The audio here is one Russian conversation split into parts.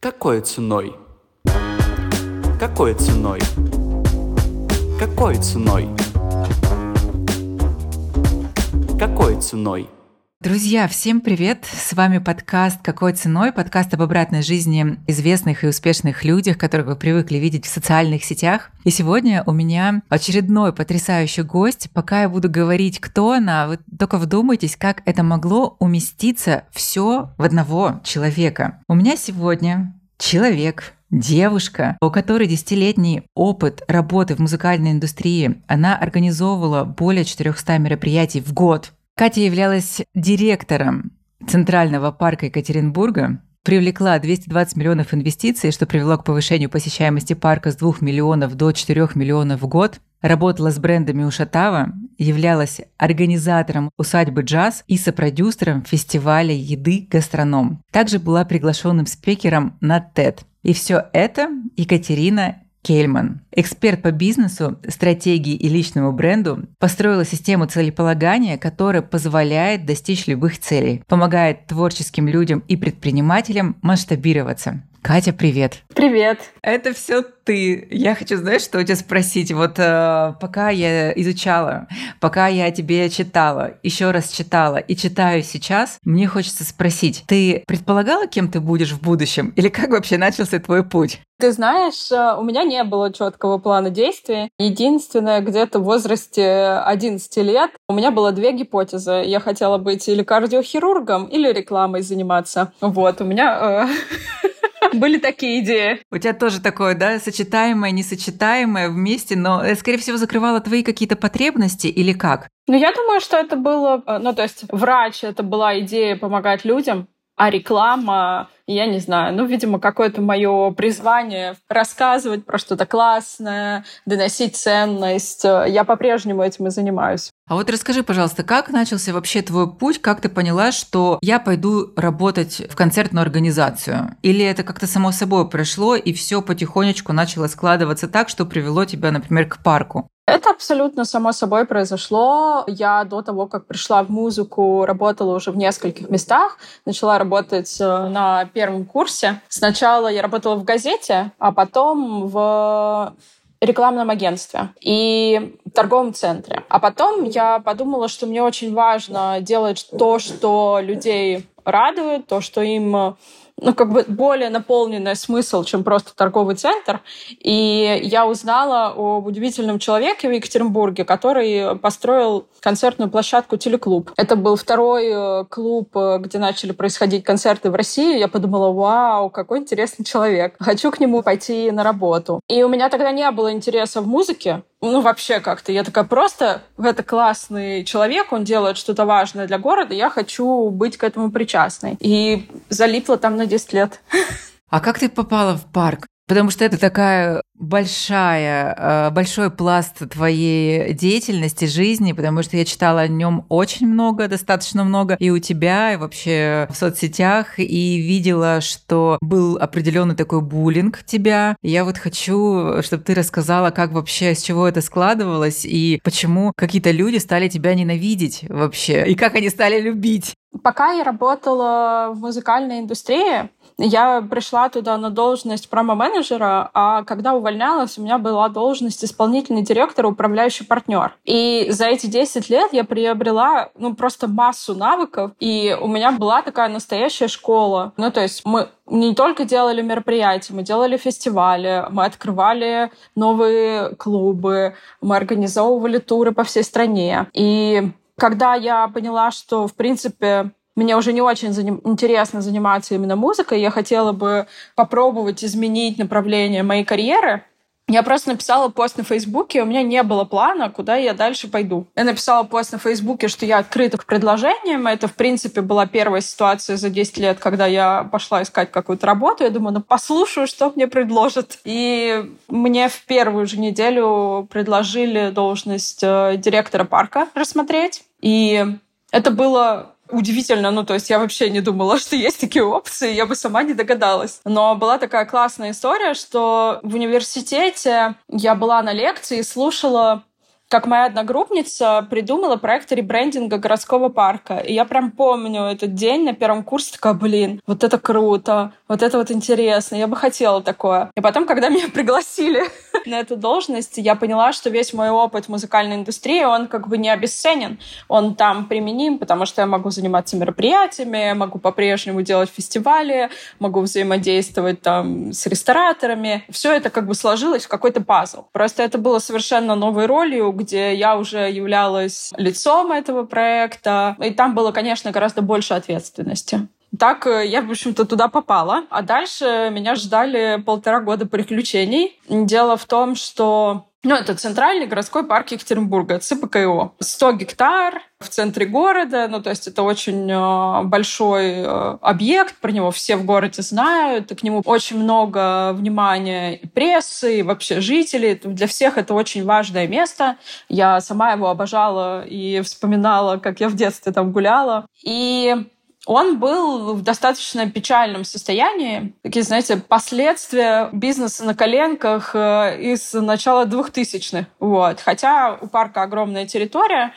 Какой ценой? Какой ценой? Какой ценой? Какой ценой? Друзья, всем привет! С вами подкаст «Какой ценой?» Подкаст об обратной жизни известных и успешных людях, которых вы привыкли видеть в социальных сетях. И сегодня у меня очередной потрясающий гость. Пока я буду говорить, кто она, вы только вдумайтесь, как это могло уместиться все в одного человека. У меня сегодня человек, девушка, у которой десятилетний опыт работы в музыкальной индустрии. Она организовывала более 400 мероприятий в год. Катя являлась директором Центрального парка Екатеринбурга, привлекла 220 миллионов инвестиций, что привело к повышению посещаемости парка с 2 миллионов до 4 миллионов в год, работала с брендами Ушатава, являлась организатором усадьбы джаз и сопродюсером фестиваля еды «Гастроном». Также была приглашенным спикером на TED. И все это Екатерина Кельман, эксперт по бизнесу, стратегии и личному бренду, построила систему целеполагания, которая позволяет достичь любых целей, помогает творческим людям и предпринимателям масштабироваться. Катя, привет. Привет. Это все ты. Я хочу, знаешь, что у тебя спросить? Вот э, пока я изучала, пока я тебе читала, еще раз читала и читаю сейчас, мне хочется спросить, ты предполагала, кем ты будешь в будущем? Или как вообще начался твой путь? Ты знаешь, э, у меня не было четкого плана действий. Единственное, где-то в возрасте 11 лет у меня было две гипотезы. Я хотела быть или кардиохирургом, или рекламой заниматься. Вот, у меня э, Были такие идеи. У тебя тоже такое, да, сочетаемое, несочетаемое вместе, но, э, скорее всего, закрывало твои какие-то потребности или как? Ну, я думаю, что это было... Э, ну, то есть врач — это была идея помогать людям, а реклама, я не знаю, ну, видимо, какое-то мое призвание рассказывать про что-то классное, доносить ценность. Я по-прежнему этим и занимаюсь. А вот расскажи, пожалуйста, как начался вообще твой путь? Как ты поняла, что я пойду работать в концертную организацию? Или это как-то само собой прошло, и все потихонечку начало складываться так, что привело тебя, например, к парку? Это абсолютно само собой произошло. Я до того, как пришла в музыку, работала уже в нескольких местах. Начала работать э, на первом курсе. Сначала я работала в газете, а потом в рекламном агентстве и торговом центре. А потом я подумала, что мне очень важно делать то, что людей радует, то, что им ну, как бы более наполненный смысл, чем просто торговый центр. И я узнала об удивительном человеке в Екатеринбурге, который построил концертную площадку «Телеклуб». Это был второй э, клуб, э, где начали происходить концерты в России. Я подумала, вау, какой интересный человек. Хочу к нему пойти на работу. И у меня тогда не было интереса в музыке, ну, вообще как-то. Я такая, просто это классный человек, он делает что-то важное для города, я хочу быть к этому причастной. И залипла там на 10 лет. А как ты попала в парк? Потому что это такая большая, э, большой пласт твоей деятельности, жизни, потому что я читала о нем очень много, достаточно много, и у тебя, и вообще в соцсетях, и видела, что был определенный такой буллинг тебя. Я вот хочу, чтобы ты рассказала, как вообще, с чего это складывалось, и почему какие-то люди стали тебя ненавидеть вообще, и как они стали любить. Пока я работала в музыкальной индустрии, я пришла туда на должность промо-менеджера, а когда увольнялась, у меня была должность исполнительный директор, управляющий партнер. И за эти 10 лет я приобрела ну, просто массу навыков, и у меня была такая настоящая школа. Ну, то есть мы не только делали мероприятия, мы делали фестивали, мы открывали новые клубы, мы организовывали туры по всей стране. И когда я поняла, что, в принципе, мне уже не очень заним... интересно заниматься именно музыкой. Я хотела бы попробовать изменить направление моей карьеры. Я просто написала пост на Фейсбуке, у меня не было плана, куда я дальше пойду. Я написала пост на Фейсбуке, что я открыта к предложениям. Это, в принципе, была первая ситуация за 10 лет, когда я пошла искать какую-то работу. Я думаю, ну, послушаю, что мне предложат. И мне в первую же неделю предложили должность э, директора парка рассмотреть. И это было удивительно, ну, то есть я вообще не думала, что есть такие опции, я бы сама не догадалась. Но была такая классная история, что в университете я была на лекции и слушала как моя одногруппница придумала проект ребрендинга городского парка. И я прям помню этот день на первом курсе, такая, блин, вот это круто, вот это вот интересно, я бы хотела такое. И потом, когда меня пригласили на эту должность, я поняла, что весь мой опыт в музыкальной индустрии, он как бы не обесценен. Он там применим, потому что я могу заниматься мероприятиями, могу по-прежнему делать фестивали, могу взаимодействовать там с рестораторами. Все это как бы сложилось в какой-то пазл. Просто это было совершенно новой ролью, где я уже являлась лицом этого проекта. И там было, конечно, гораздо больше ответственности. Так э, я, в общем-то, туда попала. А дальше меня ждали полтора года приключений. Дело в том, что ну, это центральный городской парк Екатеринбурга, ЦПКО. 100 гектар в центре города, ну, то есть это очень э, большой э, объект, про него все в городе знают, и к нему очень много внимания и прессы, и вообще жителей. Для всех это очень важное место. Я сама его обожала и вспоминала, как я в детстве там гуляла. И он был в достаточно печальном состоянии. Такие, знаете, последствия бизнеса на коленках э, из начала 2000-х. Вот. Хотя у парка огромная территория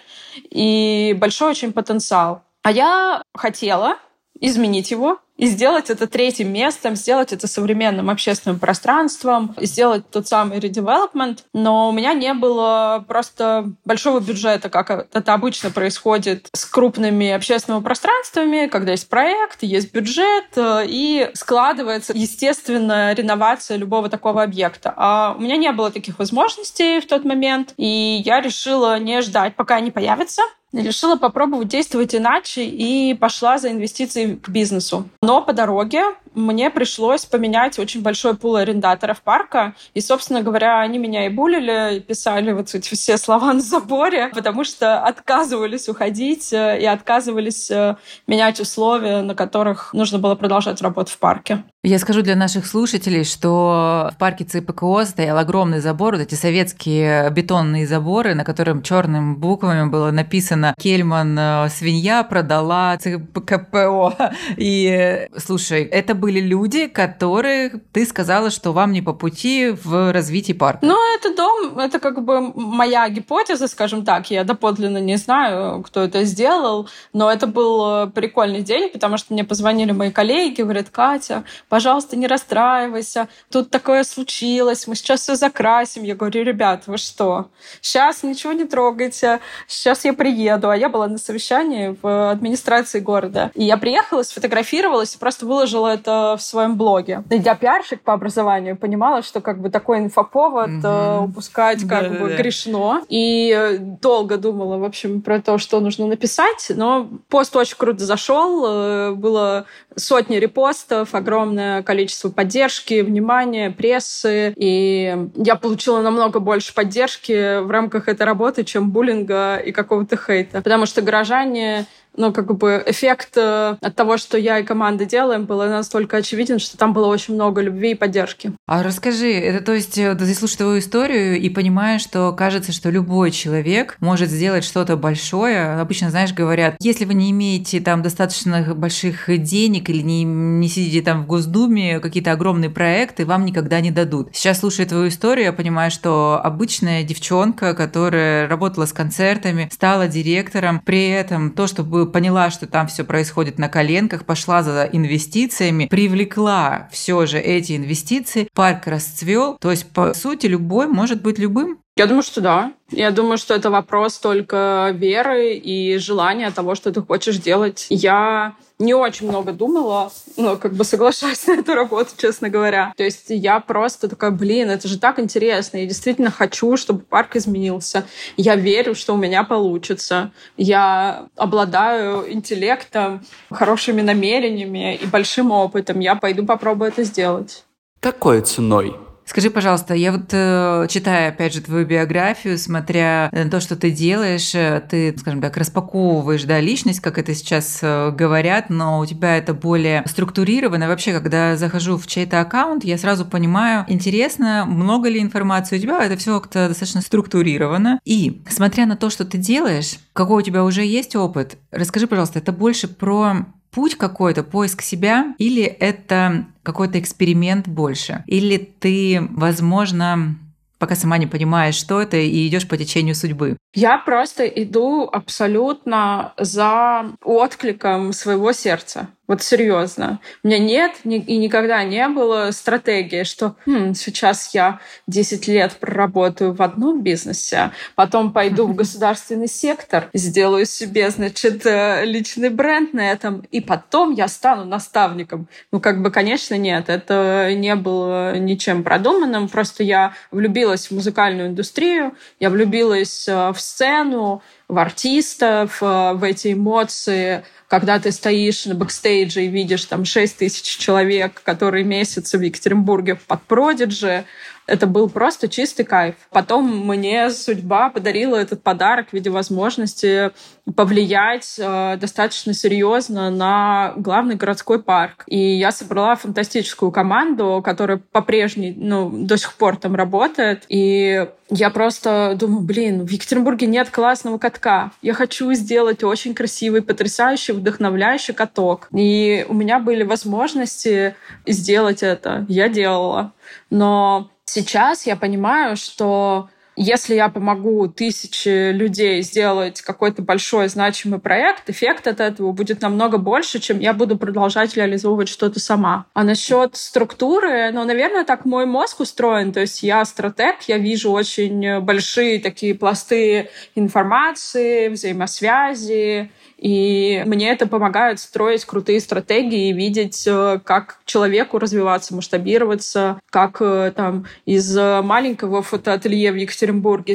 и большой очень потенциал. А я хотела изменить его, и сделать это третьим местом, сделать это современным общественным пространством, сделать тот самый редевелопмент. Но у меня не было просто большого бюджета, как это обычно происходит с крупными общественными пространствами, когда есть проект, есть бюджет, э, и складывается, естественно, реновация любого такого объекта. А у меня не было таких возможностей в тот момент, и я решила не ждать, пока они появятся, решила попробовать действовать иначе и пошла за инвестиции к бизнесу. Но по дороге мне пришлось поменять очень большой пул арендаторов парка. И, собственно говоря, они меня и булили, и писали вот эти все слова на заборе, потому что отказывались уходить э, и отказывались э, менять условия, на которых нужно было продолжать работу в парке. Я скажу для наших слушателей, что в парке ЦПКО стоял огромный забор, вот эти советские бетонные заборы, на котором черными буквами было написано «Кельман э, свинья продала ЦПКПО». И, слушай, это были люди, которые ты сказала, что вам не по пути в развитии парка. Ну, это дом, это как бы моя гипотеза, скажем так. Я доподлинно не знаю, кто это сделал, но это был э, прикольный день, потому что мне позвонили мои коллеги, говорят, Катя, пожалуйста, не расстраивайся, тут такое случилось, мы сейчас все закрасим. Я говорю, ребят, вы что? Сейчас ничего не трогайте, сейчас я приеду. А я была на совещании в администрации города. И я приехала, сфотографировалась и просто выложила это в своем блоге. Я пиарщик по образованию, понимала, что как бы такой инфоповод угу. упускать как да, бы грешно. И э, долго думала, в общем, про то, что нужно написать, но пост очень круто зашел, э, было сотни репостов, огромное огромное количество поддержки, внимания, прессы, и я получила намного больше поддержки в рамках этой работы, чем буллинга и какого-то хейта. Потому что горожане ну, как бы эффект э, от того, что я и команда делаем, был настолько очевиден, что там было очень много любви и поддержки. А расскажи, это то есть э, ты слушаешь твою историю и понимаешь, что кажется, что любой человек может сделать что-то большое. Обычно, знаешь, говорят, если вы не имеете там достаточно больших денег или не, не сидите там в Госдуме, какие-то огромные проекты вам никогда не дадут. Сейчас, слушая твою историю, я понимаю, что обычная девчонка, которая работала с концертами, стала директором, при этом то, чтобы поняла, что там все происходит на коленках, пошла за инвестициями, привлекла все же эти инвестиции, парк расцвел. То есть, по сути, любой может быть любым. Я думаю, что да. Я думаю, что это вопрос только веры и желания того, что ты хочешь делать. Я не очень много думала, но как бы соглашаюсь на эту работу, честно говоря. То есть я просто такая, блин, это же так интересно. Я действительно хочу, чтобы парк изменился. Я верю, что у меня получится. Я обладаю интеллектом, хорошими намерениями и большим опытом. Я пойду попробую это сделать. Какой ценой? Скажи, пожалуйста, я вот э, читая, опять же, твою биографию, смотря на то, что ты делаешь, э, ты, скажем так, распаковываешь, да, личность, как это сейчас э, говорят, но у тебя это более структурировано. Вообще, когда захожу в чей-то аккаунт, я сразу понимаю, интересно, много ли информации у тебя, это все как-то достаточно структурировано. И, смотря на то, что ты делаешь, какой у тебя уже есть опыт, расскажи, пожалуйста, это больше про путь какой-то, поиск себя, или это какой-то эксперимент больше? Или ты, возможно, пока сама не понимаешь, что это, и идешь по течению судьбы? Я просто иду абсолютно за откликом своего сердца. Вот серьезно. У меня нет и никогда не было стратегии, что хм, сейчас я 10 лет проработаю в одном бизнесе, потом пойду в государственный сектор, сделаю себе, значит, э, личный бренд на этом, и потом я стану наставником. Ну, как бы, конечно, нет, это не было ничем продуманным, просто я влюбилась в музыкальную индустрию, я влюбилась э, в сцену, в артистов, э, в эти эмоции, когда ты стоишь на бэкстейдже и видишь там 6 тысяч человек, которые месятся в Екатеринбурге под Продиджи, это был просто чистый кайф. Потом мне судьба подарила этот подарок в виде возможности повлиять э, достаточно серьезно на главный городской парк. И я собрала фантастическую команду, которая по-прежнему, ну, до сих пор там работает. И я просто думаю, блин, в Екатеринбурге нет классного катка. Я хочу сделать очень красивый, потрясающий, вдохновляющий каток. И у меня были возможности сделать это. Я делала. Но Сейчас я понимаю, что если я помогу тысяче людей сделать какой-то большой значимый проект, эффект от этого будет намного больше, чем я буду продолжать реализовывать что-то сама. А насчет структуры, ну, наверное, так мой мозг устроен. То есть я стратег, я вижу очень большие такие пласты информации, взаимосвязи, и мне это помогает строить крутые стратегии и видеть, э, как человеку развиваться, масштабироваться, как э, там из маленького фотоателье в Екатеринбурге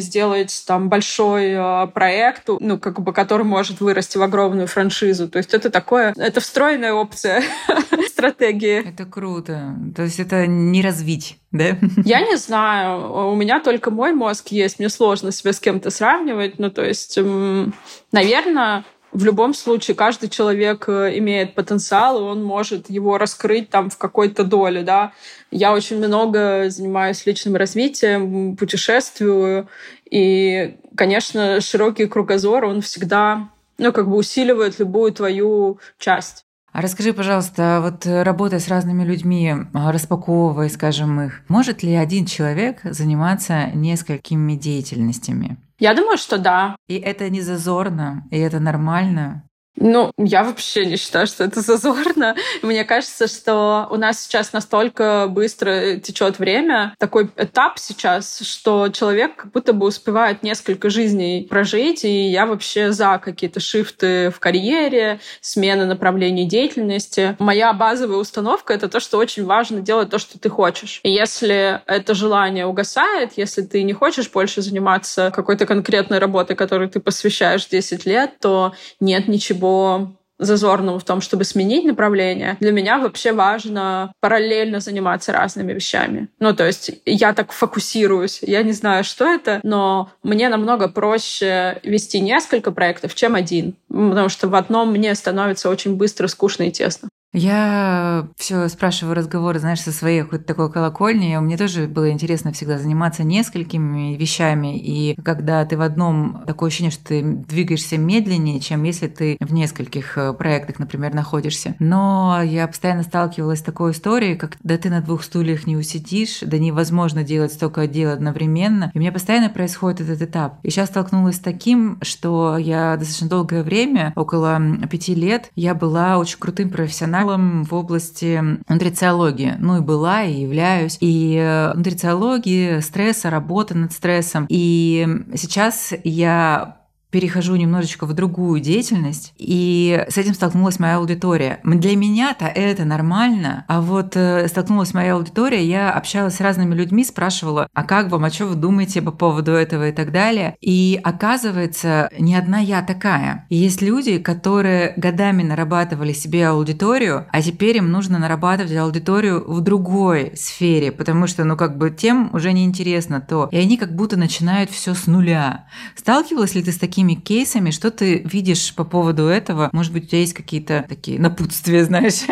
сделать там большой э, проект, ну, как бы, который может вырасти в огромную франшизу. То есть это такое, это встроенная опция стратегии. Это круто. То есть это не развить, да? Я не знаю. У меня только мой мозг есть. Мне сложно себя с кем-то сравнивать. Ну, то есть, наверное, в любом случае каждый человек э, имеет потенциал, и он может его раскрыть там в какой-то доле, да. Я очень много занимаюсь личным развитием, путешествую, и, конечно, широкий кругозор, он всегда, ну, как бы усиливает любую твою часть. А расскажи, пожалуйста, вот работая с разными людьми, а, распаковывая, скажем, их, может ли один человек заниматься несколькими деятельностями? Я думаю, что да. И это не зазорно, и это нормально. Ну, я вообще не считаю, что это зазорно. Мне кажется, что у нас сейчас настолько быстро течет время, такой этап сейчас, что человек как будто бы успевает несколько жизней прожить, и я вообще за какие-то шифты в карьере, смены направлений деятельности. Моя базовая установка — это то, что очень важно делать то, что ты хочешь. И если это желание угасает, если ты не хочешь больше заниматься какой-то конкретной работой, которой ты посвящаешь 10 лет, то нет ничего ничего зазорного в том, чтобы сменить направление. Для меня вообще важно параллельно заниматься разными вещами. Ну, то есть я так фокусируюсь. Я не знаю, что это, но мне намного проще вести несколько проектов, чем один. Потому что в одном мне становится очень быстро скучно и тесно. Я все спрашиваю разговоры, знаешь, со своей какой-то такой колокольни. Мне тоже было интересно всегда заниматься несколькими вещами. И когда ты в одном, такое ощущение, что ты двигаешься медленнее, чем если ты в нескольких э, проектах, например, находишься. Но я постоянно сталкивалась с такой историей, как да ты на двух стульях не усидишь, да невозможно делать столько дел одновременно. И у меня постоянно происходит этот этап. И сейчас столкнулась с таким, что я достаточно долгое время, около пяти лет, я была очень крутым профессионалом профессионалом в области нутрициологии. Ну и была, и являюсь. И э, нутрициологии, стресса, работа над стрессом. И сейчас я перехожу немножечко в другую деятельность, и с этим столкнулась моя аудитория. Для меня-то это нормально, а вот э, столкнулась моя аудитория, я общалась с разными людьми, спрашивала, а как вам, а что вы думаете по поводу этого и так далее. И оказывается, не одна я такая. Есть люди, которые годами нарабатывали себе аудиторию, а теперь им нужно нарабатывать аудиторию в другой сфере, потому что, ну, как бы тем уже не интересно то. И они как будто начинают все с нуля. Сталкивалась ли ты с такими такими кейсами. Что ты видишь по поводу этого? Может быть, у тебя есть какие-то такие напутствия, знаешь?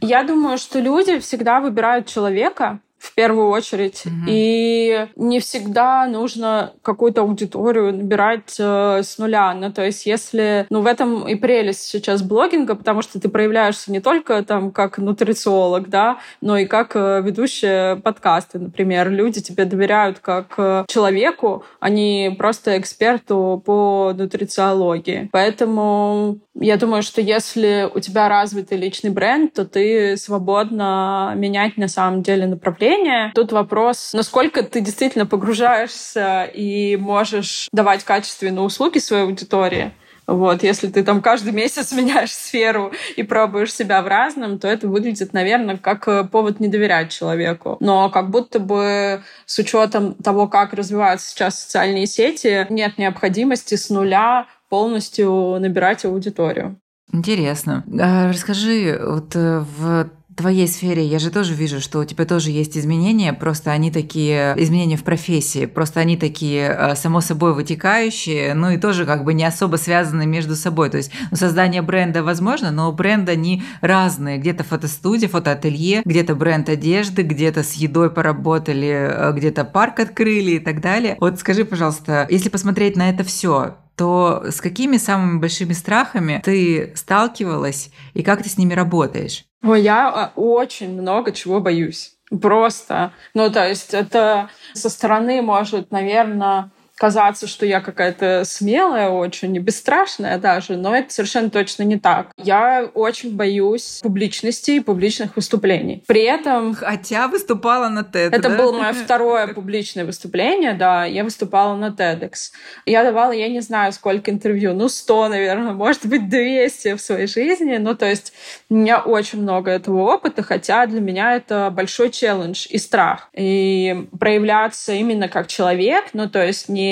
Я думаю, что люди всегда выбирают человека, в первую очередь. Угу. И не всегда нужно какую-то аудиторию набирать э, с нуля. Ну, то есть, если... Ну, в этом и прелесть сейчас блогинга, потому что ты проявляешься не только там как нутрициолог, да, но и как э, ведущая подкасты, например. Люди тебе доверяют как э, человеку, а не просто эксперту по нутрициологии. Поэтому я думаю, что если у тебя развитый личный бренд, то ты свободно менять на самом деле направление. Тут вопрос, насколько ты действительно погружаешься и можешь давать качественные услуги своей аудитории. Вот, если ты там каждый месяц меняешь сферу и пробуешь себя в разном, то это выглядит, наверное, как э, повод не доверять человеку. Но как будто бы с учетом того, как развиваются сейчас социальные сети, нет необходимости с нуля полностью набирать аудиторию. Интересно. А расскажи, вот э, в твоей сфере я же тоже вижу, что у тебя тоже есть изменения, просто они такие, изменения в профессии, просто они такие э, само собой вытекающие, ну и тоже как бы не особо связаны между собой. То есть ну, создание бренда возможно, но бренды они разные. Где-то фотостудия, фотоателье, где-то бренд одежды, где-то с едой поработали, э, где-то парк открыли и так далее. Вот скажи, пожалуйста, если посмотреть на это все, то с какими самыми большими страхами ты сталкивалась и как ты с ними работаешь? Ой, я э, очень много чего боюсь. Просто. Ну, то есть это со стороны может, наверное, казаться, что я какая-то смелая очень, бесстрашная даже, но это совершенно точно не так. Я очень боюсь публичности и публичных выступлений. При этом... Хотя выступала на TED, Это да? было мое второе публичное выступление, да, я выступала на TEDx. Я давала, я не знаю, сколько интервью, ну, 100, наверное, может быть, 200 в своей жизни, ну, то есть у меня очень много этого опыта, хотя для меня это большой челлендж и страх. И проявляться именно как человек, ну, то есть не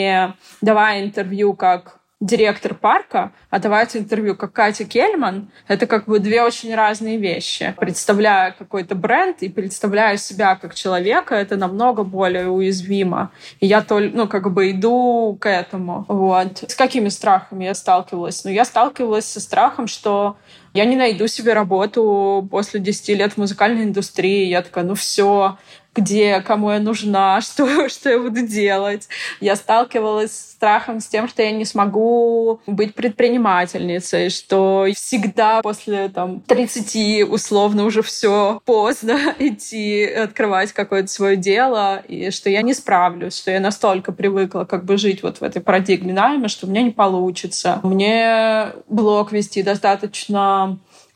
давая интервью как директор парка, а давать интервью как Катя Кельман, это как бы две очень разные вещи. Представляя какой-то бренд и представляя себя как человека, это намного более уязвимо. И я только, ну, как бы иду к этому. Вот. С какими страхами я сталкивалась? Ну, я сталкивалась со страхом, что я не найду себе работу после 10 лет в музыкальной индустрии. Я такая, ну все, где, кому я нужна, что, что я буду делать. Я сталкивалась с страхом, с тем, что я не смогу быть предпринимательницей, что всегда после там, 30 условно уже все поздно идти открывать какое-то свое дело, и что я не справлюсь, что я настолько привыкла как бы жить вот в этой парадигме найма, что у меня не получится. Мне блог вести достаточно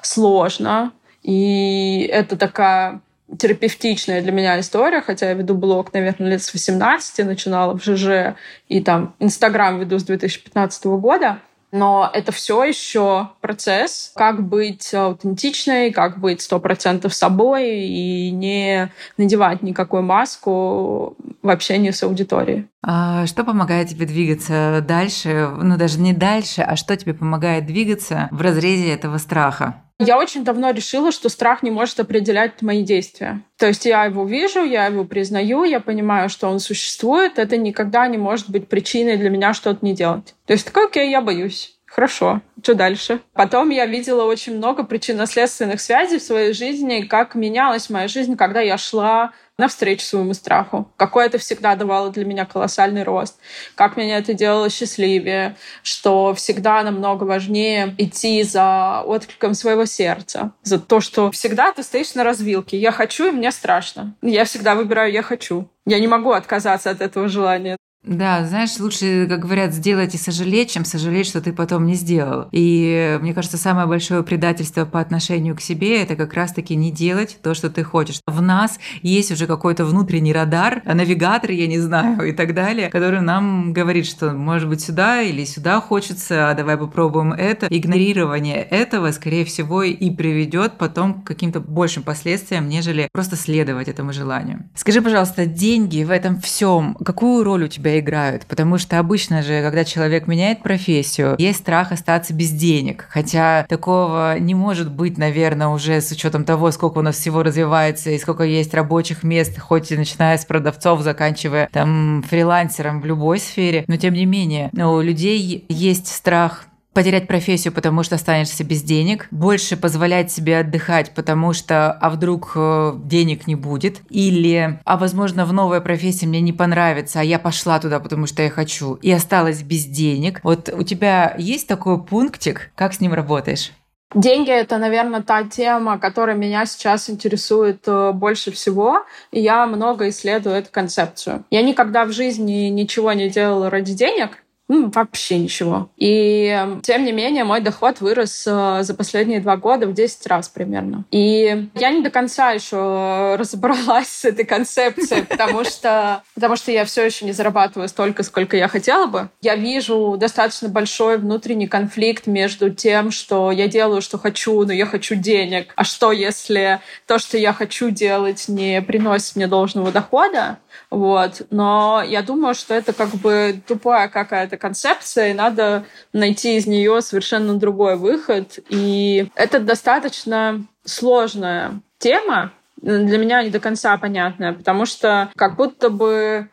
сложно, и это такая терапевтичная для меня история, хотя я веду блог, наверное, лет с 18, начинала в ЖЖ, и там Инстаграм веду с 2015 года. Но это все еще процесс, как быть аутентичной, как быть сто процентов собой и не надевать никакую маску в общении с аудиторией. А что помогает тебе двигаться дальше? Ну, даже не дальше, а что тебе помогает двигаться в разрезе этого страха? Я очень давно решила, что страх не может определять мои действия. То есть я его вижу, я его признаю, я понимаю, что он существует. Это никогда не может быть причиной для меня что-то не делать. То есть такой, окей, я боюсь. Хорошо, что дальше? Потом я видела очень много причинно-следственных связей в своей жизни, как менялась моя жизнь, когда я шла навстречу своему страху. Какой это всегда давало для меня колоссальный рост. Как меня это делало счастливее. Что всегда намного важнее идти за откликом своего сердца. За то, что всегда ты стоишь на развилке. Я хочу, и мне страшно. Я всегда выбираю «я хочу». Я не могу отказаться от этого желания. Да, знаешь, лучше, как говорят, сделать и сожалеть, чем сожалеть, что ты потом не сделал. И мне кажется, самое большое предательство по отношению к себе – это как раз-таки не делать то, что ты хочешь. В нас есть уже какой-то внутренний радар, навигатор, я не знаю, и так далее, который нам говорит, что, может быть, сюда или сюда хочется, а давай попробуем это. Игнорирование этого, скорее всего, и приведет потом к каким-то большим последствиям, нежели просто следовать этому желанию. Скажи, пожалуйста, деньги в этом всем, какую роль у тебя играют, потому что обычно же, когда человек меняет профессию, есть страх остаться без денег, хотя такого не может быть, наверное, уже с учетом того, сколько у нас всего развивается и сколько есть рабочих мест, хоть и начиная с продавцов, заканчивая там фрилансером в любой сфере, но тем не менее у людей есть страх потерять профессию, потому что останешься без денег, больше позволять себе отдыхать, потому что, а вдруг э, денег не будет, или, а возможно, в новой профессии мне не понравится, а я пошла туда, потому что я хочу, и осталась без денег. Вот у тебя есть такой пунктик, как с ним работаешь? Деньги — это, наверное, та тема, которая меня сейчас интересует э, больше всего, и я много исследую эту концепцию. Я никогда в жизни ничего не делала ради денег, ну, вообще ничего. И эм, тем не менее мой доход вырос э, за последние два года в 10 раз примерно. И я не до конца еще разобралась с этой концепцией, потому что, потому что я все еще не зарабатываю столько, сколько я хотела бы. Я вижу достаточно большой внутренний конфликт между тем, что я делаю, что хочу, но я хочу денег. А что, если то, что я хочу делать, не приносит мне должного дохода? Вот. Но я думаю, что это как бы тупая какая-то концепция, и надо найти из нее совершенно другой выход. И это достаточно сложная тема, для меня не до конца понятная, потому что как будто бы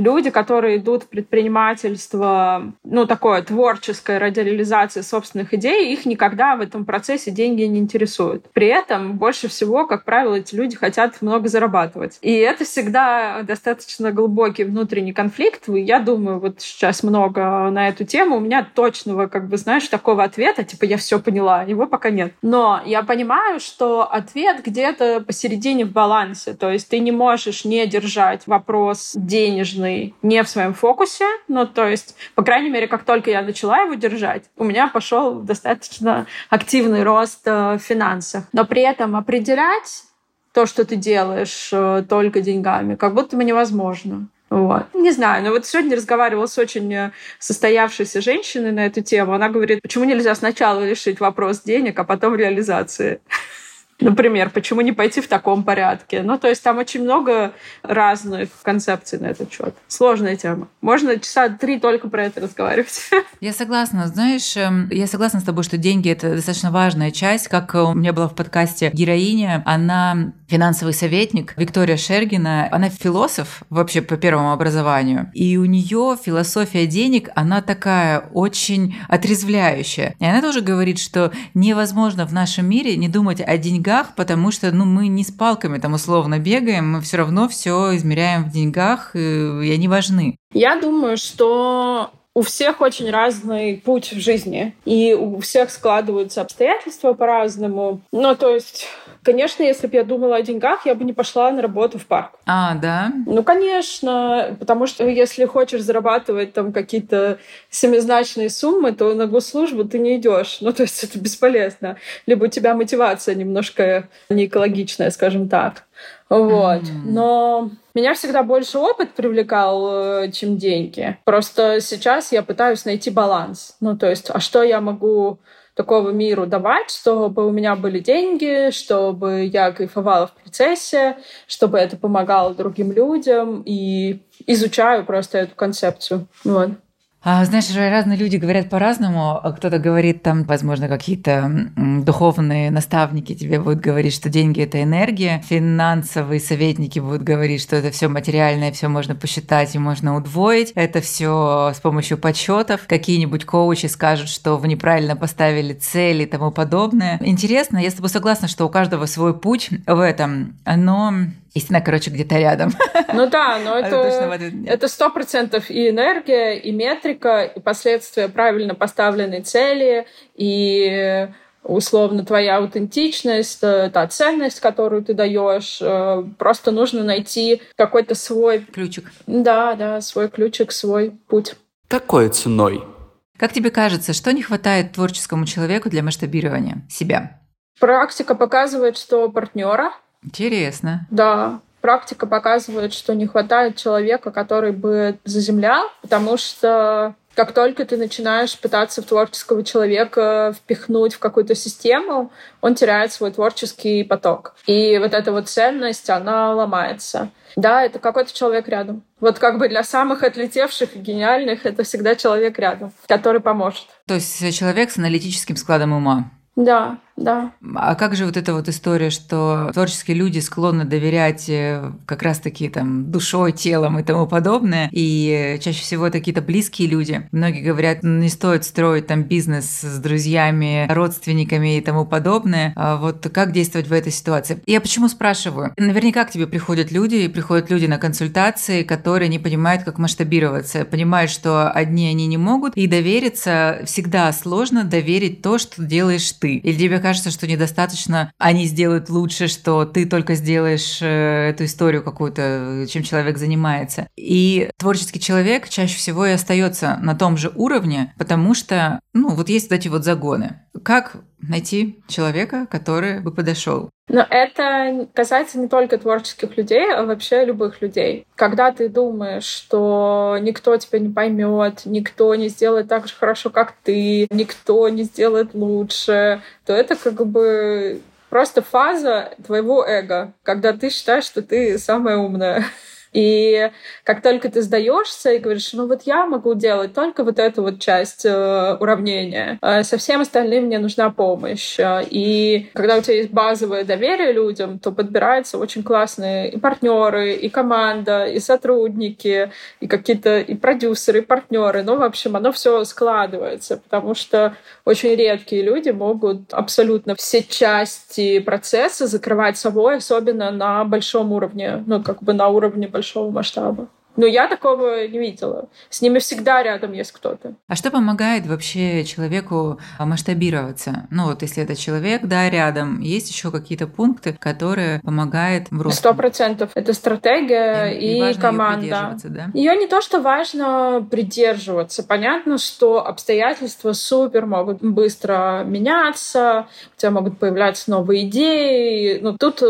люди, которые идут в предпринимательство, ну, такое творческое ради реализации собственных идей, их никогда в этом процессе деньги не интересуют. При этом больше всего, как правило, эти люди хотят много зарабатывать. И это всегда достаточно глубокий внутренний конфликт. Я думаю, вот сейчас много на эту тему. У меня точного, как бы, знаешь, такого ответа, типа, я все поняла, его пока нет. Но я понимаю, что ответ где-то посередине в балансе. То есть ты не можешь не держать вопрос денежный важный не в своем фокусе. Ну, то есть, по крайней мере, как только я начала его держать, у меня пошел достаточно активный рост э, в финансах. Но при этом определять то, что ты делаешь э, только деньгами, как будто бы невозможно. Вот. Не знаю, но вот сегодня разговаривала с очень э, состоявшейся женщиной на эту тему. Она говорит, почему нельзя сначала решить вопрос денег, а потом реализации. Например, почему не пойти в таком порядке? Ну, то есть там очень много разных концепций на этот счет. Сложная тема. Можно часа три только про это разговаривать. Я согласна. Знаешь, эм, я согласна с тобой, что деньги — это достаточно важная часть. Как у меня была в подкасте героиня, она финансовый советник Виктория Шергина. Она философ вообще по первому образованию. И у нее философия денег, она такая очень отрезвляющая. И она тоже говорит, что невозможно в нашем мире не думать о деньгах деньгах, потому что ну, мы не с палками там условно бегаем, мы все равно все измеряем в деньгах, и они важны. Я думаю, что у всех очень разный путь в жизни, и у всех складываются обстоятельства по-разному. Ну, то есть, конечно, если бы я думала о деньгах, я бы не пошла на работу в парк. А, да? Ну, конечно, потому что если хочешь зарабатывать там какие-то семизначные суммы, то на госслужбу ты не идешь. Ну, то есть это бесполезно. Либо у тебя мотивация немножко не экологичная, скажем так. Вот. Но меня всегда больше опыт привлекал, э, чем деньги. Просто сейчас я пытаюсь найти баланс. Ну, то есть, а что я могу такого миру давать, чтобы у меня были деньги, чтобы я кайфовала в процессе, чтобы это помогало другим людям и изучаю просто эту концепцию. Вот. А, знаешь, разные люди говорят по-разному. Кто-то говорит, там, возможно, какие-то духовные наставники тебе будут говорить, что деньги это энергия. Финансовые советники будут говорить, что это все материальное, все можно посчитать и можно удвоить. Это все с помощью подсчетов. Какие-нибудь коучи скажут, что вы неправильно поставили цели и тому подобное. Интересно, я с тобой согласна, что у каждого свой путь в этом. Но Истина, короче, где-то рядом. Ну да, но это сто процентов и энергия, и метрика, и последствия правильно поставленной цели, и условно твоя аутентичность, э, та ценность, которую ты даешь. Э, просто нужно найти какой-то свой ключик. Да, да, свой ключик, свой путь. Какой ценой? Как тебе кажется, что не хватает творческому человеку для масштабирования себя? Практика показывает, что партнера Интересно. Да, практика показывает, что не хватает человека, который бы заземлял, потому что как только ты начинаешь пытаться в творческого человека впихнуть в какую-то систему, он теряет свой творческий поток. И вот эта вот ценность, она ломается. Да, это какой-то человек рядом. Вот как бы для самых отлетевших и гениальных это всегда человек рядом, который поможет. То есть человек с аналитическим складом ума. Да, да. А как же вот эта вот история, что творческие люди склонны доверять э, как раз-таки там душой, телом и тому подобное, и чаще всего это какие-то близкие люди. Многие говорят, не стоит строить там бизнес с друзьями, родственниками и тому подобное. А вот как действовать в этой ситуации? Я почему спрашиваю? Наверняка к тебе приходят люди, и приходят люди на консультации, которые не понимают, как масштабироваться, понимают, что одни они не могут, и довериться всегда сложно доверить то, что делаешь ты. Или тебе кажется, что недостаточно они сделают лучше, что ты только сделаешь э, эту историю какую-то, чем человек занимается. И творческий человек чаще всего и остается на том же уровне, потому что, ну, вот есть вот эти вот загоны. Как найти человека, который бы подошел? Но это касается не только творческих людей, а вообще любых людей. Когда ты думаешь, что никто тебя не поймет, никто не сделает так же хорошо, как ты, никто не сделает лучше, то это как бы просто фаза твоего эго, когда ты считаешь, что ты самая умная. И как только ты сдаешься и говоришь, ну вот я могу делать только вот эту вот часть э, уравнения, э, со всем остальным мне нужна помощь. И когда у тебя есть базовое доверие людям, то подбираются очень классные и партнеры, и команда, и сотрудники, и какие-то и продюсеры, и партнеры. Ну, в общем, оно все складывается, потому что очень редкие люди могут абсолютно все части процесса закрывать собой, особенно на большом уровне, ну, как бы на уровне большого масштаба. Но я такого не видела. С ними всегда рядом есть кто-то. А что помогает вообще человеку масштабироваться? Ну вот если это человек, да, рядом, есть еще какие-то пункты, которые помогают в росте? Сто процентов. Это стратегия и, и, и команда. Ее, да? ее не то, что важно придерживаться. Понятно, что обстоятельства супер могут быстро меняться, у тебя могут появляться новые идеи. Но тут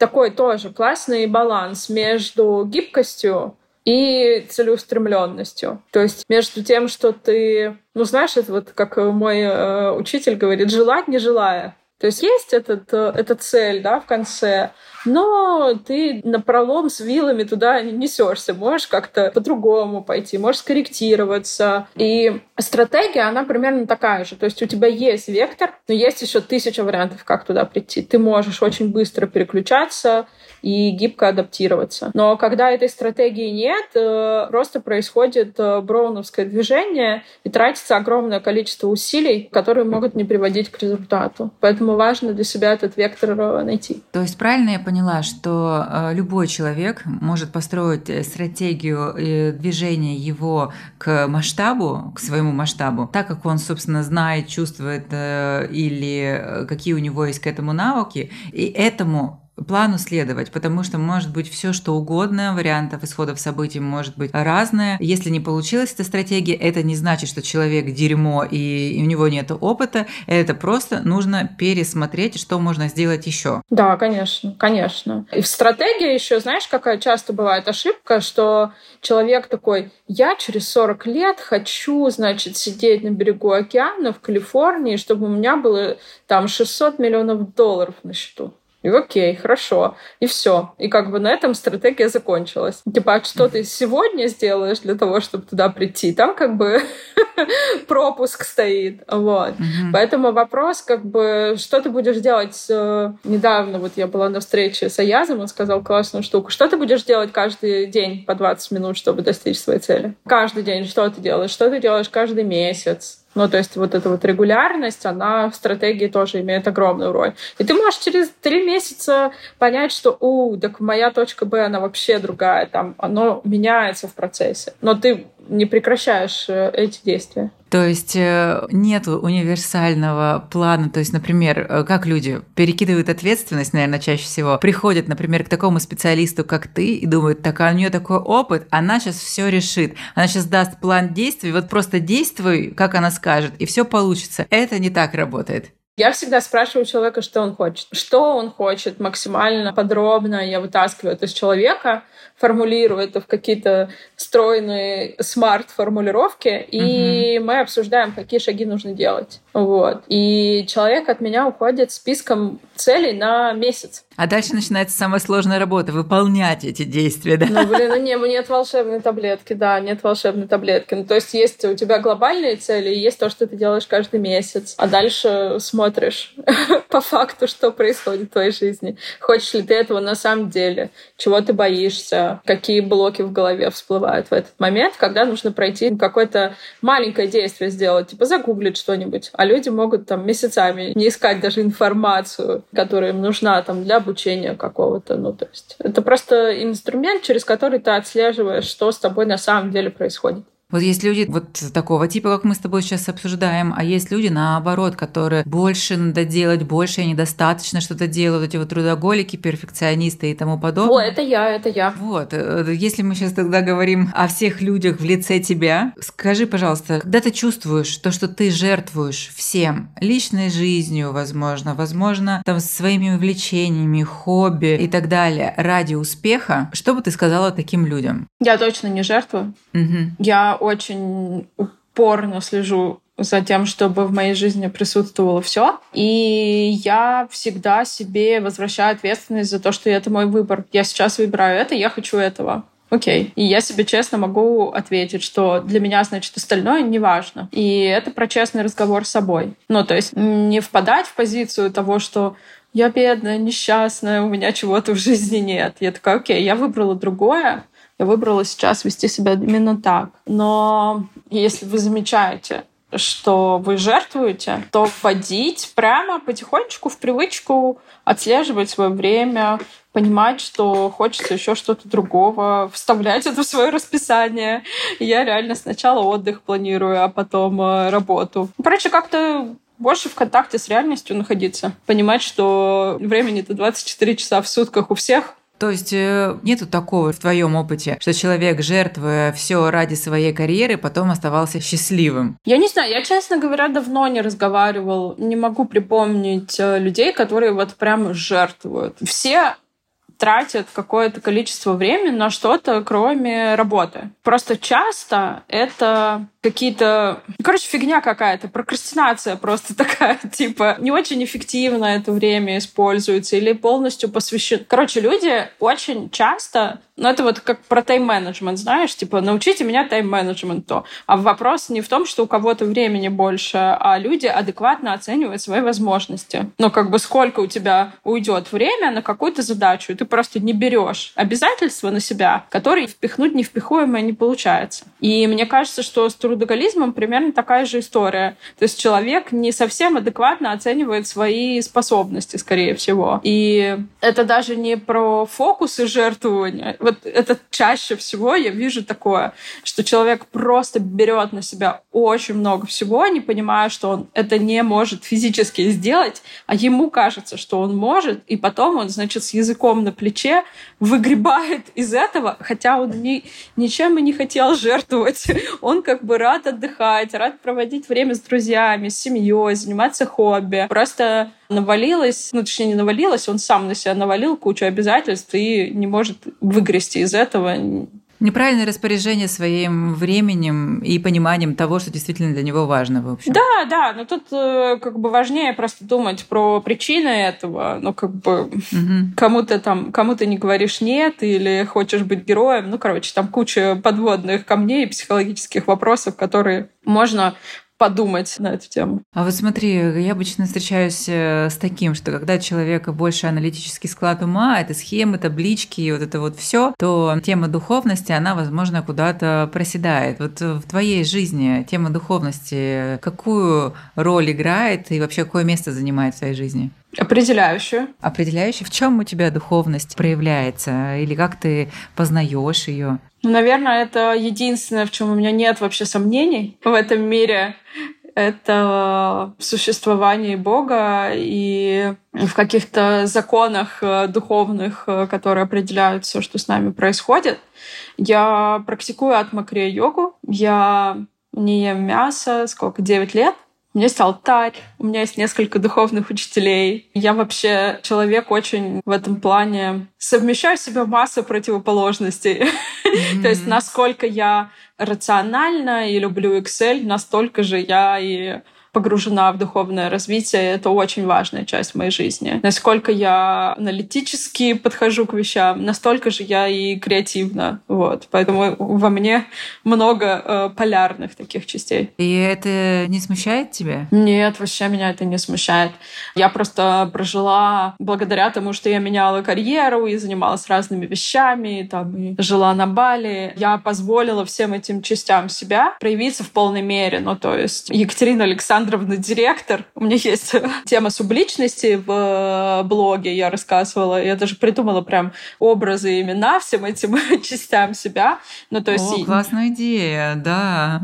такой тоже классный баланс между гибкостью и целеустремленностью. То есть между тем, что ты, ну знаешь, это вот как мой э, учитель говорит, желать не желая. То есть есть этот, э, эта цель да, в конце, но ты на пролом с вилами туда не несешься. Можешь как-то по-другому пойти, можешь скорректироваться. И стратегия, она примерно такая же. То есть у тебя есть вектор, но есть еще тысяча вариантов, как туда прийти. Ты можешь очень быстро переключаться, и гибко адаптироваться. Но когда этой стратегии нет, э, просто происходит э, броуновское движение и тратится огромное количество усилий, которые могут не приводить к результату. Поэтому важно для себя этот вектор э, найти. То есть правильно я поняла, что любой человек может построить стратегию движения его к масштабу, к своему масштабу, так как он, собственно, знает, чувствует или какие у него есть к этому навыки, и этому плану следовать, потому что может быть все что угодно, вариантов исходов событий может быть разное. Если не получилась эта стратегия, это не значит, что человек дерьмо и, у него нет опыта, это просто нужно пересмотреть, что можно сделать еще. Да, конечно, конечно. И в стратегии еще, знаешь, какая часто бывает ошибка, что человек такой, я через 40 лет хочу, значит, сидеть на берегу океана в Калифорнии, чтобы у меня было там 600 миллионов долларов на счету. И окей, хорошо. И все. И как бы на этом стратегия закончилась. Типа, а что ты сегодня сделаешь для того, чтобы туда прийти? Там как бы пропуск стоит. Вот. Mm-hmm. Поэтому вопрос, как бы, что ты будешь делать? С... Недавно вот я была на встрече с Аязом, он сказал классную штуку. Что ты будешь делать каждый день по 20 минут, чтобы достичь своей цели? Каждый день что ты делаешь? Что ты делаешь каждый месяц? Ну, то есть вот эта вот регулярность, она в стратегии тоже имеет огромную роль. И ты можешь через три месяца понять, что, у, так моя точка Б, она вообще другая, там, оно меняется в процессе. Но ты не прекращаешь э, эти действия. То есть э, нет универсального плана. То есть, например, э, как люди перекидывают ответственность, наверное, чаще всего, приходят, например, к такому специалисту, как ты, и думают, так, а у нее такой опыт, она сейчас все решит. Она сейчас даст план действий, вот просто действуй, как она скажет, и все получится. Это не так работает. Я всегда спрашиваю человека, что он хочет. Что он хочет максимально подробно. Я вытаскиваю это из человека, формулирую это в какие-то стройные смарт-формулировки, и угу. мы обсуждаем, какие шаги нужно делать. Вот. И человек от меня уходит списком целей на месяц. А дальше начинается самая сложная работа — выполнять эти действия, да? Ну, блин, ну не, нет волшебной таблетки, да, нет волшебной таблетки. Ну, то есть есть у тебя глобальные цели, есть то, что ты делаешь каждый месяц. А дальше смотришь по факту, что происходит в твоей жизни. Хочешь ли ты этого на самом деле? Чего ты боишься? Какие блоки в голове всплывают в этот момент, когда нужно пройти какое-то маленькое действие сделать, типа загуглить что-нибудь. А люди могут там месяцами не искать даже информацию, которая им нужна там для обучения какого-то. Ну, то есть это просто инструмент, через который ты отслеживаешь, что с тобой на самом деле происходит. Вот есть люди вот такого типа, как мы с тобой сейчас обсуждаем, а есть люди наоборот, которые больше надо делать, больше недостаточно что-то делают, эти вот трудоголики, перфекционисты и тому подобное. О, это я, это я. Вот, э, если мы сейчас тогда говорим о всех людях в лице тебя, скажи, пожалуйста, когда ты чувствуешь то, что ты жертвуешь всем, личной жизнью, возможно, возможно, там своими увлечениями, хобби и так далее, ради успеха, что бы ты сказала таким людям? Я точно не жертвую. Угу. Я очень упорно слежу за тем, чтобы в моей жизни присутствовало все. И я всегда себе возвращаю ответственность за то, что это мой выбор. Я сейчас выбираю это, я хочу этого. Окей. И я себе честно могу ответить, что для меня, значит, остальное не важно. И это про честный разговор с собой. Ну, то есть не впадать в позицию того, что я бедная, несчастная, у меня чего-то в жизни нет. Я такая, окей, я выбрала другое, я выбрала сейчас вести себя именно так. Но если вы замечаете, что вы жертвуете, то вводить прямо потихонечку в привычку отслеживать свое время, понимать, что хочется еще что-то другого, вставлять это в свое расписание. Я реально сначала отдых планирую, а потом э, работу. Короче, как-то больше в контакте с реальностью находиться. Понимать, что времени-то 24 часа в сутках у всех, то есть э, нету такого в твоем опыте, что человек, жертвуя все ради своей карьеры, потом оставался счастливым? Я не знаю, я, честно говоря, давно не разговаривал, не могу припомнить э, людей, которые вот прям жертвуют. Все тратят какое-то количество времени на что-то, кроме работы. Просто часто это какие-то... Короче, фигня какая-то, прокрастинация просто такая, типа, не очень эффективно это время используется или полностью посвящен. Короче, люди очень часто ну, это вот как про тайм-менеджмент, знаешь, типа, научите меня тайм-менеджменту. А вопрос не в том, что у кого-то времени больше, а люди адекватно оценивают свои возможности. Но как бы сколько у тебя уйдет время на какую-то задачу, и ты просто не берешь обязательства на себя, которые впихнуть невпихуемое не получается. И мне кажется, что с трудоголизмом примерно такая же история. То есть человек не совсем адекватно оценивает свои способности, скорее всего. И это даже не про фокус и жертвование вот это чаще всего я вижу такое, что человек просто берет на себя очень много всего, не понимая, что он это не может физически сделать, а ему кажется, что он может, и потом он, значит, с языком на плече выгребает из этого, хотя он ни, ничем и не хотел жертвовать. Он как бы рад отдыхать, рад проводить время с друзьями, с семьей, заниматься хобби. Просто навалилось, ну, точнее, не навалилось, он сам на себя навалил кучу обязательств и не может выгрести из этого Неправильное распоряжение своим временем и пониманием того, что действительно для него важно, в общем. Да, да, но тут э, как бы важнее просто думать про причины этого. Ну, как бы угу. кому-то там, кому то не говоришь нет или хочешь быть героем. Ну, короче, там куча подводных камней и психологических вопросов, которые можно подумать на эту тему. А вот смотри, я обычно встречаюсь э, с таким, что когда человека больше аналитический склад ума, это схемы, таблички вот это вот все, то тема духовности, она, возможно, куда-то проседает. Вот в твоей жизни тема духовности какую роль играет и вообще какое место занимает в твоей жизни? Определяющую. Определяющую. В чем у тебя духовность проявляется? Или как ты познаешь ее? Ну, наверное, это единственное, в чем у меня нет вообще сомнений в этом мире. Это существование Бога и в каких-то законах э, духовных, э, которые определяют все, что с нами происходит. Я практикую атмакрия-йогу. Я не ем мясо сколько? 9 лет. У меня есть алтарь, у меня есть несколько духовных учителей. Я вообще человек очень в этом плане совмещаю в себе массу противоположностей. Mm-hmm. То есть насколько я рациональна и люблю Excel, настолько же я и погружена в духовное развитие. Это очень важная часть моей жизни. Насколько я аналитически подхожу к вещам, настолько же я и креативна. Вот. Поэтому во мне много э, полярных таких частей. И это не смущает тебя? Нет, вообще меня это не смущает. Я просто прожила благодаря тому, что я меняла карьеру и занималась разными вещами, там, и жила на Бали. Я позволила всем этим частям себя проявиться в полной мере. Ну, то есть Екатерина Александровна директор. У меня есть тема субличности в блоге, я рассказывала. Я даже придумала прям образы и имена всем этим частям себя. Ну, то есть... О, классная идея, да.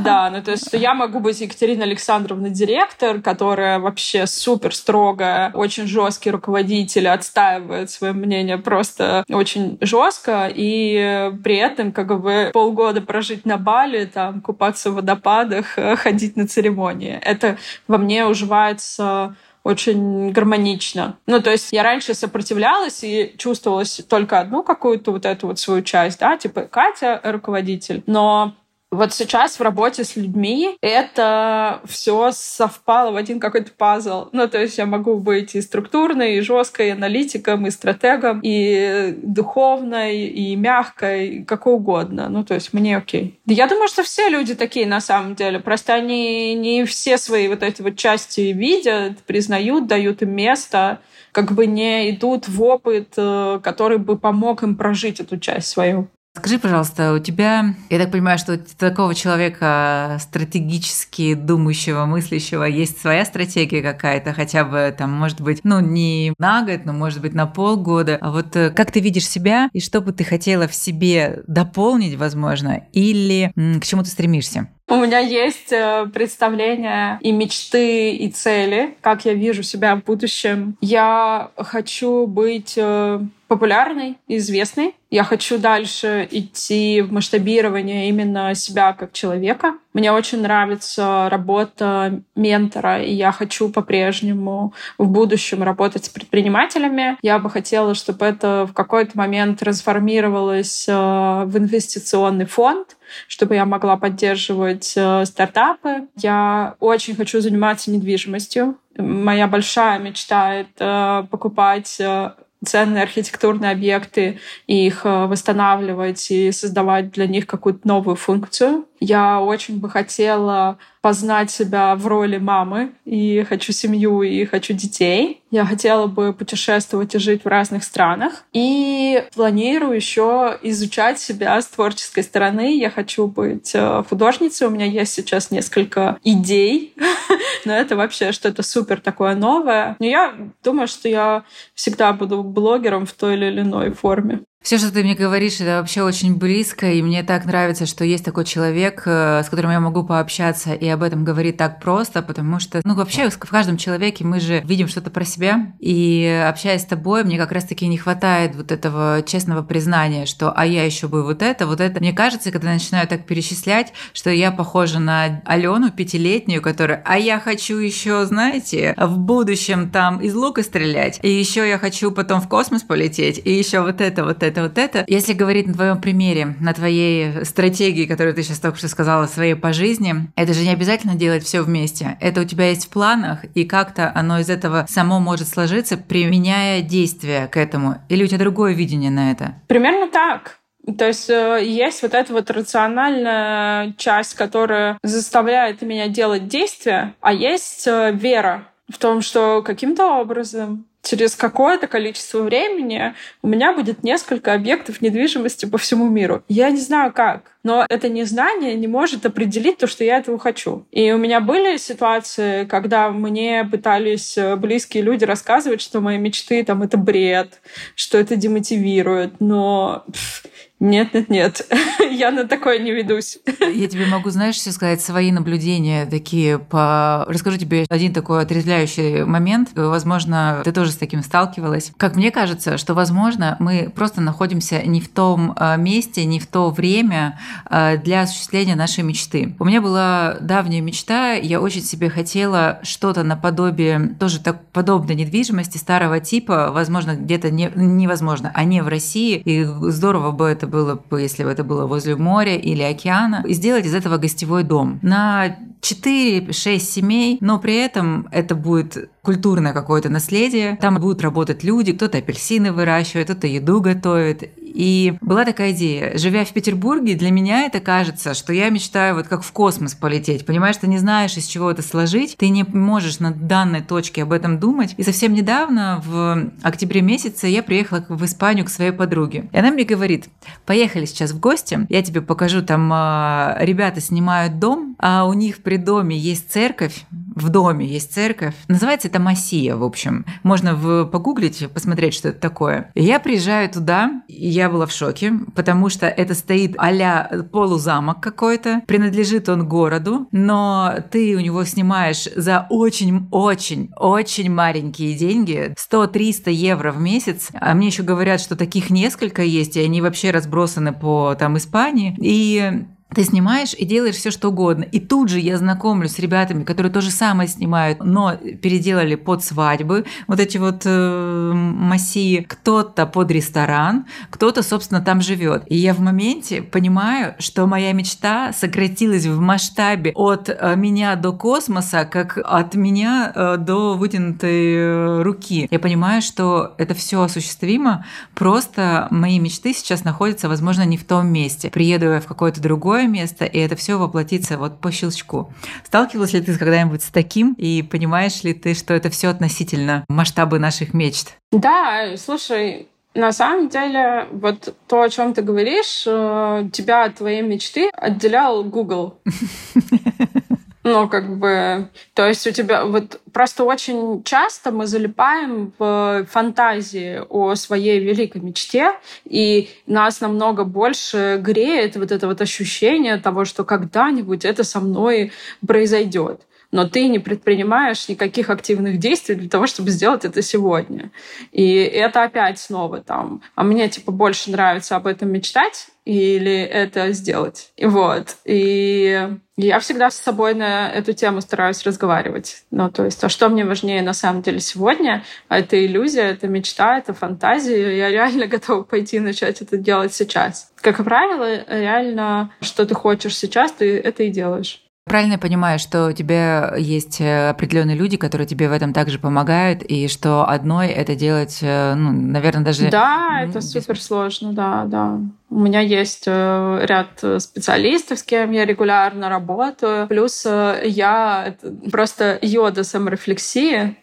Да, ну то есть я могу быть Екатерина Александровна директор, которая вообще супер строгая, очень жесткий руководитель, отстаивает свое мнение просто очень жестко, и при этом как бы полгода прожить на Бали, там, купаться в водопадах, ходить на церемонии. Это во мне уживается очень гармонично. Ну, то есть я раньше сопротивлялась и чувствовалась только одну какую-то вот эту вот свою часть, да, типа Катя руководитель, но вот сейчас в работе с людьми это все совпало в один какой-то пазл. Ну, то есть я могу быть и структурной, и жесткой, и аналитиком, и стратегом, и духовной, и мягкой, и какой угодно. Ну, то есть мне окей. Я думаю, что все люди такие на самом деле. Просто они не все свои вот эти вот части видят, признают, дают им место как бы не идут в опыт, э, который бы помог им прожить эту часть свою. Скажи, пожалуйста, у тебя, я так понимаю, что у такого человека стратегически думающего, мыслящего, есть своя стратегия какая-то, хотя бы там, может быть, ну, не на год, но, может быть, на полгода. А вот э, как ты видишь себя и что бы ты хотела в себе дополнить, возможно, или к чему ты стремишься? У меня есть э, представления и мечты, и цели, как я вижу себя в будущем. Я хочу быть популярной, известной. Я хочу дальше идти в масштабирование именно себя как человека. Мне очень нравится работа ментора, и я хочу по-прежнему в будущем работать с предпринимателями. Я бы хотела, чтобы это в какой-то момент трансформировалось э, в инвестиционный фонд, чтобы я могла поддерживать э, стартапы. Я очень хочу заниматься недвижимостью. Моя большая мечта — это покупать э, ценные архитектурные объекты, и их э, восстанавливать и создавать для них какую-то новую функцию. Я очень бы хотела познать себя в роли мамы, и хочу семью, и хочу детей. Я хотела бы путешествовать и жить в разных странах. И планирую еще изучать себя с творческой стороны. Я хочу быть э, художницей. У меня есть сейчас несколько идей, но это вообще что-то супер такое новое. Но я думаю, что я всегда буду блогером в той или иной форме. Все, что ты мне говоришь, это вообще очень близко, и мне так нравится, что есть такой человек, э, с которым я могу пообщаться и об этом говорить так просто, потому что, ну, вообще в каждом человеке мы же видим что-то про себя, и общаясь с тобой, мне как раз-таки не хватает вот этого честного признания, что «а я еще бы вот это, вот это». Мне кажется, когда начинаю так перечислять, что я похожа на Алену пятилетнюю, которая «а я хочу еще, знаете, в будущем там из лука стрелять, и еще я хочу потом в космос полететь, и еще вот это, вот это» это, вот это. Если говорить на твоем примере, на твоей стратегии, которую ты сейчас только что сказала, своей по жизни, это же не обязательно делать все вместе. Это у тебя есть в планах, и как-то оно из этого само может сложиться, применяя действия к этому. Или у тебя другое видение на это? Примерно так. То есть э, есть вот эта вот рациональная часть, которая заставляет меня делать действия, а есть э, вера в том, что каким-то образом через какое-то количество времени у меня будет несколько объектов недвижимости по всему миру. Я не знаю как, но это незнание не может определить то, что я этого хочу. И у меня были ситуации, когда мне пытались э, близкие люди рассказывать, что мои мечты там это бред, что это демотивирует, но нет, нет, нет, я на такое не ведусь. Я тебе могу, знаешь, все сказать свои наблюдения такие по... Расскажу тебе один такой отрезвляющий момент. Возможно, ты тоже с таким сталкивалась. Как мне кажется, что, возможно, мы просто находимся не в том а, месте, не в то время для осуществления нашей мечты. У меня была давняя мечта, я очень себе хотела что-то наподобие, тоже так подобной недвижимости старого типа, возможно, где-то не, невозможно, а не в России, и здорово бы это было бы, если бы это было возле моря или океана, и сделать из этого гостевой дом на 4-6 семей, но при этом это будет культурное какое-то наследие. Там будут работать люди, кто-то апельсины выращивает, кто-то еду готовит. И была такая идея. Живя в Петербурге, для меня это кажется, что я мечтаю вот как в космос полететь. Понимаешь, ты не знаешь, из чего это сложить, ты не можешь на данной точке об этом думать. И совсем недавно, в октябре месяце, я приехала в Испанию к своей подруге. И она мне говорит, поехали сейчас в гости, я тебе покажу, там а, ребята снимают дом, а у них при доме есть церковь, в доме есть церковь. Называется это Массия, в общем. Можно в, погуглить, посмотреть, что это такое. Я приезжаю туда, я была в шоке, потому что это стоит а полузамок какой-то, принадлежит он городу, но ты у него снимаешь за очень-очень-очень маленькие деньги, 100-300 евро в месяц, а мне еще говорят, что таких несколько есть, и они вообще разбросаны по там Испании, и ты снимаешь и делаешь все, что угодно. И тут же я знакомлюсь с ребятами, которые то же самое снимают, но переделали под свадьбы, вот эти вот э, массии. Кто-то под ресторан, кто-то, собственно, там живет. И я в моменте понимаю, что моя мечта сократилась в масштабе от э, меня до космоса, как от меня э, до вытянутой э, руки. Я понимаю, что это все осуществимо, просто мои мечты сейчас находятся, возможно, не в том месте. Приеду я в какое-то другое другое место, и это все воплотится вот по щелчку. Сталкивалась ли ты когда-нибудь с таким, и понимаешь ли ты, что это все относительно масштабы наших мечт? Да, слушай, на самом деле, вот то, о чем ты говоришь, э, тебя от твоей мечты отделял Google. Ну, как бы, то есть у тебя вот просто очень часто мы залипаем в фантазии о своей великой мечте, и нас намного больше греет вот это вот ощущение того, что когда-нибудь это со мной произойдет но ты не предпринимаешь никаких активных действий для того, чтобы сделать это сегодня. И это опять снова там, а мне типа больше нравится об этом мечтать или это сделать. Вот. И я всегда с собой на эту тему стараюсь разговаривать. Ну, то есть, а что мне важнее на самом деле сегодня? А это иллюзия, это мечта, это фантазия. Я реально готова пойти и начать это делать сейчас. Как правило, реально, что ты хочешь сейчас, ты это и делаешь. Правильно я понимаю, что у тебя есть э, определенные люди, которые тебе в этом также помогают, и что одной это делать, э, ну, наверное, даже... Да, это супер сложно, да, да. У меня есть э, ряд специалистов, с кем я регулярно работаю. Плюс я просто йода саморефлексии.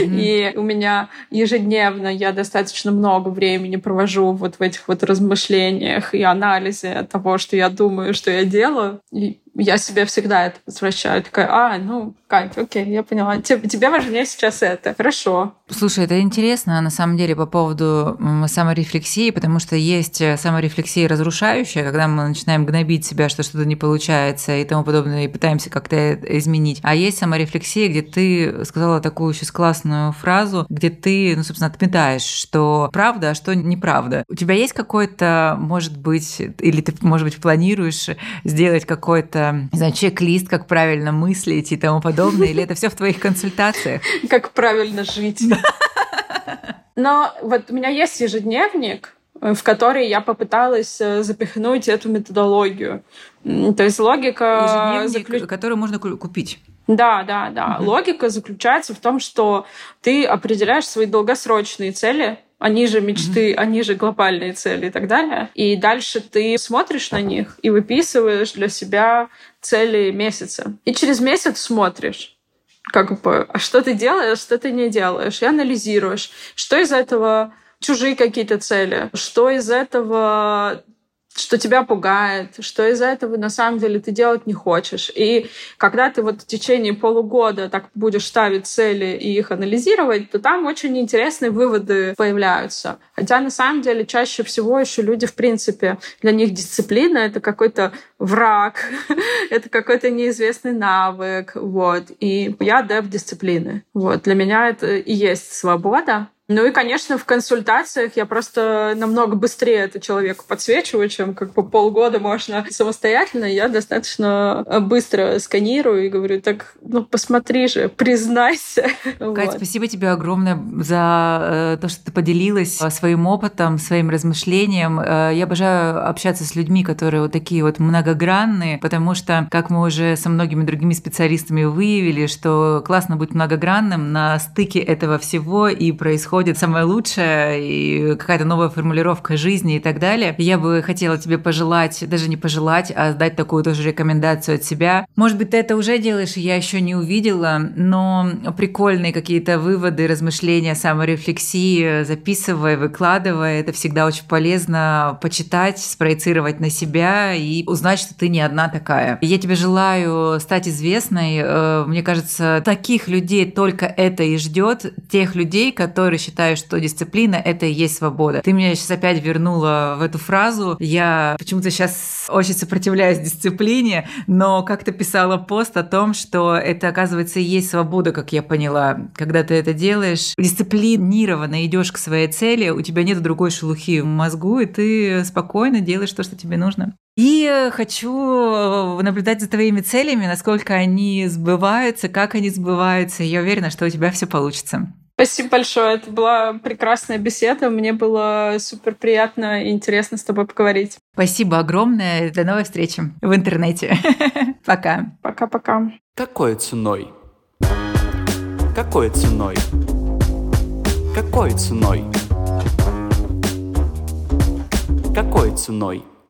И у меня ежедневно я достаточно много времени провожу вот в этих вот размышлениях и анализе того, что я думаю, что я делаю. И я себе всегда это возвращаю. Такая, а, ну, Кать, окей, я поняла. Тебе, тебе важнее сейчас это. Хорошо. Слушай, это интересно, на самом деле, по поводу саморефлексии, потому что есть э, саморефлексия разрушающая, когда мы начинаем гнобить себя, что что-то не получается и тому подобное, и пытаемся как-то изменить. А есть саморефлексия, где ты сказала такую сейчас классную фразу, где ты, ну, собственно, отметаешь, что правда, а что неправда. У тебя есть какой-то, может быть, или ты, может быть, планируешь сделать какой-то не знаю, чек-лист, как правильно мыслить и тому подобное, или это все в твоих консультациях? Как правильно жить. Но вот у меня есть ежедневник, в который я попыталась э, запихнуть эту методологию. То есть логика... Заключ... который можно купить. Да, да, да. Угу. Логика заключается в том, что ты определяешь свои долгосрочные цели, они же мечты, mm-hmm. они же глобальные цели и так далее. И дальше ты смотришь на них и выписываешь для себя цели месяца. И через месяц смотришь, как бы, а что ты делаешь, что ты не делаешь, и анализируешь, что из этого чужие какие-то цели, что из этого что тебя пугает, что из-за этого на самом деле ты делать не хочешь. И когда ты вот в течение полугода так будешь ставить цели и их анализировать, то там очень интересные выводы появляются. Хотя на самом деле чаще всего еще люди, в принципе, для них дисциплина — это какой-то враг, это какой-то неизвестный навык. Вот. И я адепт дисциплины. Вот. Для меня это и есть свобода. Ну и, конечно, в консультациях я просто намного быстрее это человеку подсвечиваю, чем как бы полгода можно самостоятельно. Я достаточно э, быстро сканирую и говорю, так, ну посмотри же, признайся. Катя, вот. спасибо тебе огромное за э, то, что ты поделилась э, своим опытом, своим размышлением. Я обожаю общаться с людьми, которые вот такие вот многогранные, потому что, как мы уже со многими другими специалистами выявили, что классно быть многогранным на стыке этого всего и происходит происходит самое лучшее, и какая-то новая формулировка жизни и так далее. Я бы хотела тебе пожелать, даже не пожелать, а дать такую тоже рекомендацию от себя. Может быть, ты это уже делаешь, я еще не увидела, но прикольные какие-то выводы, размышления, саморефлексии записывай, выкладывай. Это всегда очень полезно почитать, спроецировать на себя и узнать, что ты не одна такая. Я тебе желаю стать известной. Э, мне кажется, таких людей только это и ждет. Тех людей, которые считаю, что дисциплина — это и есть свобода. Ты меня сейчас опять вернула в эту фразу. Я почему-то сейчас очень сопротивляюсь дисциплине, но как-то писала пост о том, что это, оказывается, и есть свобода, как я поняла. Когда ты это делаешь, дисциплинированно идешь к своей цели, у тебя нет другой шелухи в мозгу, и ты спокойно делаешь то, что тебе нужно. И хочу наблюдать за твоими целями, насколько они сбываются, как они сбываются. Я уверена, что у тебя все получится. Спасибо большое. Это была прекрасная беседа. Мне было супер приятно и интересно с тобой поговорить. Спасибо огромное. До новой встречи в интернете. Пока. Пока-пока. Какой ценой? Какой ценой? Какой ценой? Какой ценой?